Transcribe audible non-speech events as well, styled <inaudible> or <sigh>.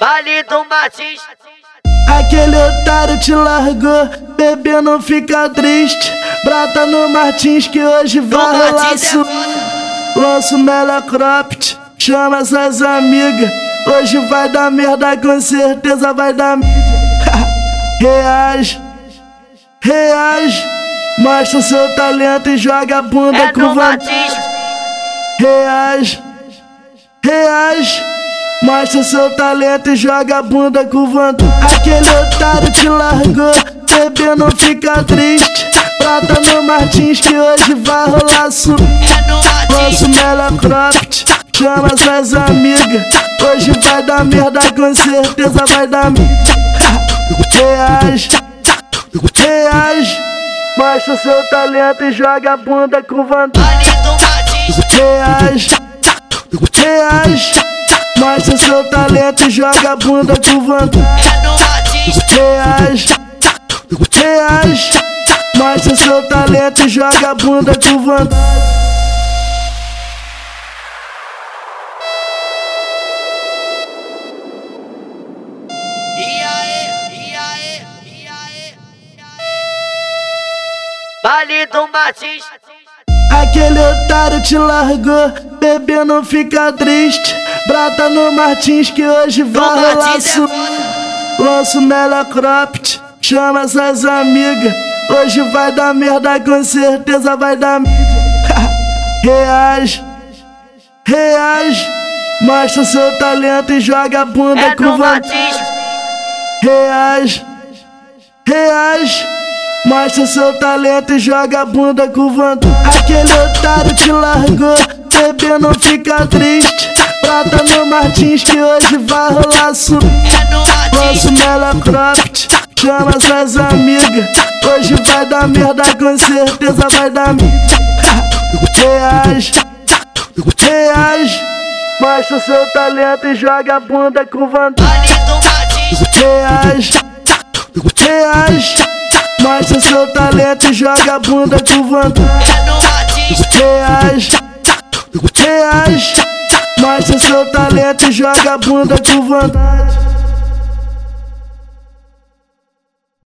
Vale do Martins. Aquele otário te largou, bebê não fica triste. Brata no Martins que hoje vai rolar é su... Lanço Mela Cropped, chama essas amigas. Hoje vai dar merda, com certeza vai dar. <laughs> Reage, reage. Mostra seu talento e joga a bunda É com. Martins. Reage, reage. Mostra seu talento e joga a bunda com vontade. Aquele otário te largou, bebê não fica triste. Prata no Martins que hoje vai rolar su. É no Lanço Martins. Mela Cropped, chama essas amigas. Hoje vai dar merda, com certeza vai dar mídia. Reage, reage. Mostra seu talento e joga a bunda com Martins. Reage, reage. Mostra seu talento e joga a bunda com Martins. Reage, reage. Mostra seu talento e joga a bunda com aí. Vale do Martins. Aquele otário te largou, bebê não fica triste. Brata no Martins que hoje vai Martins é. Lanço Mela Cropped, chama essas amigas. Hoje vai dar merda, com certeza vai dar mídia. <laughs> Reage, reage. Mostra seu talento e joga a bunda É com. Martins. Reage, reage. Mostra seu talento e joga a bunda com vontade. Aquele otário te largou, bebê não fica triste. Prata no Martins que hoje vai rolar su. Lanço. Mela Cropped, chama essas amigas. Hoje vai dar merda, com certeza vai dar mídia. Reage, reage. Mostra seu talento e joga a bunda com Martins. Reage, reage. Mostra seu talento e joga a bunda com Martins. Reage, reage. Seu talento e joga a bunda com vontade.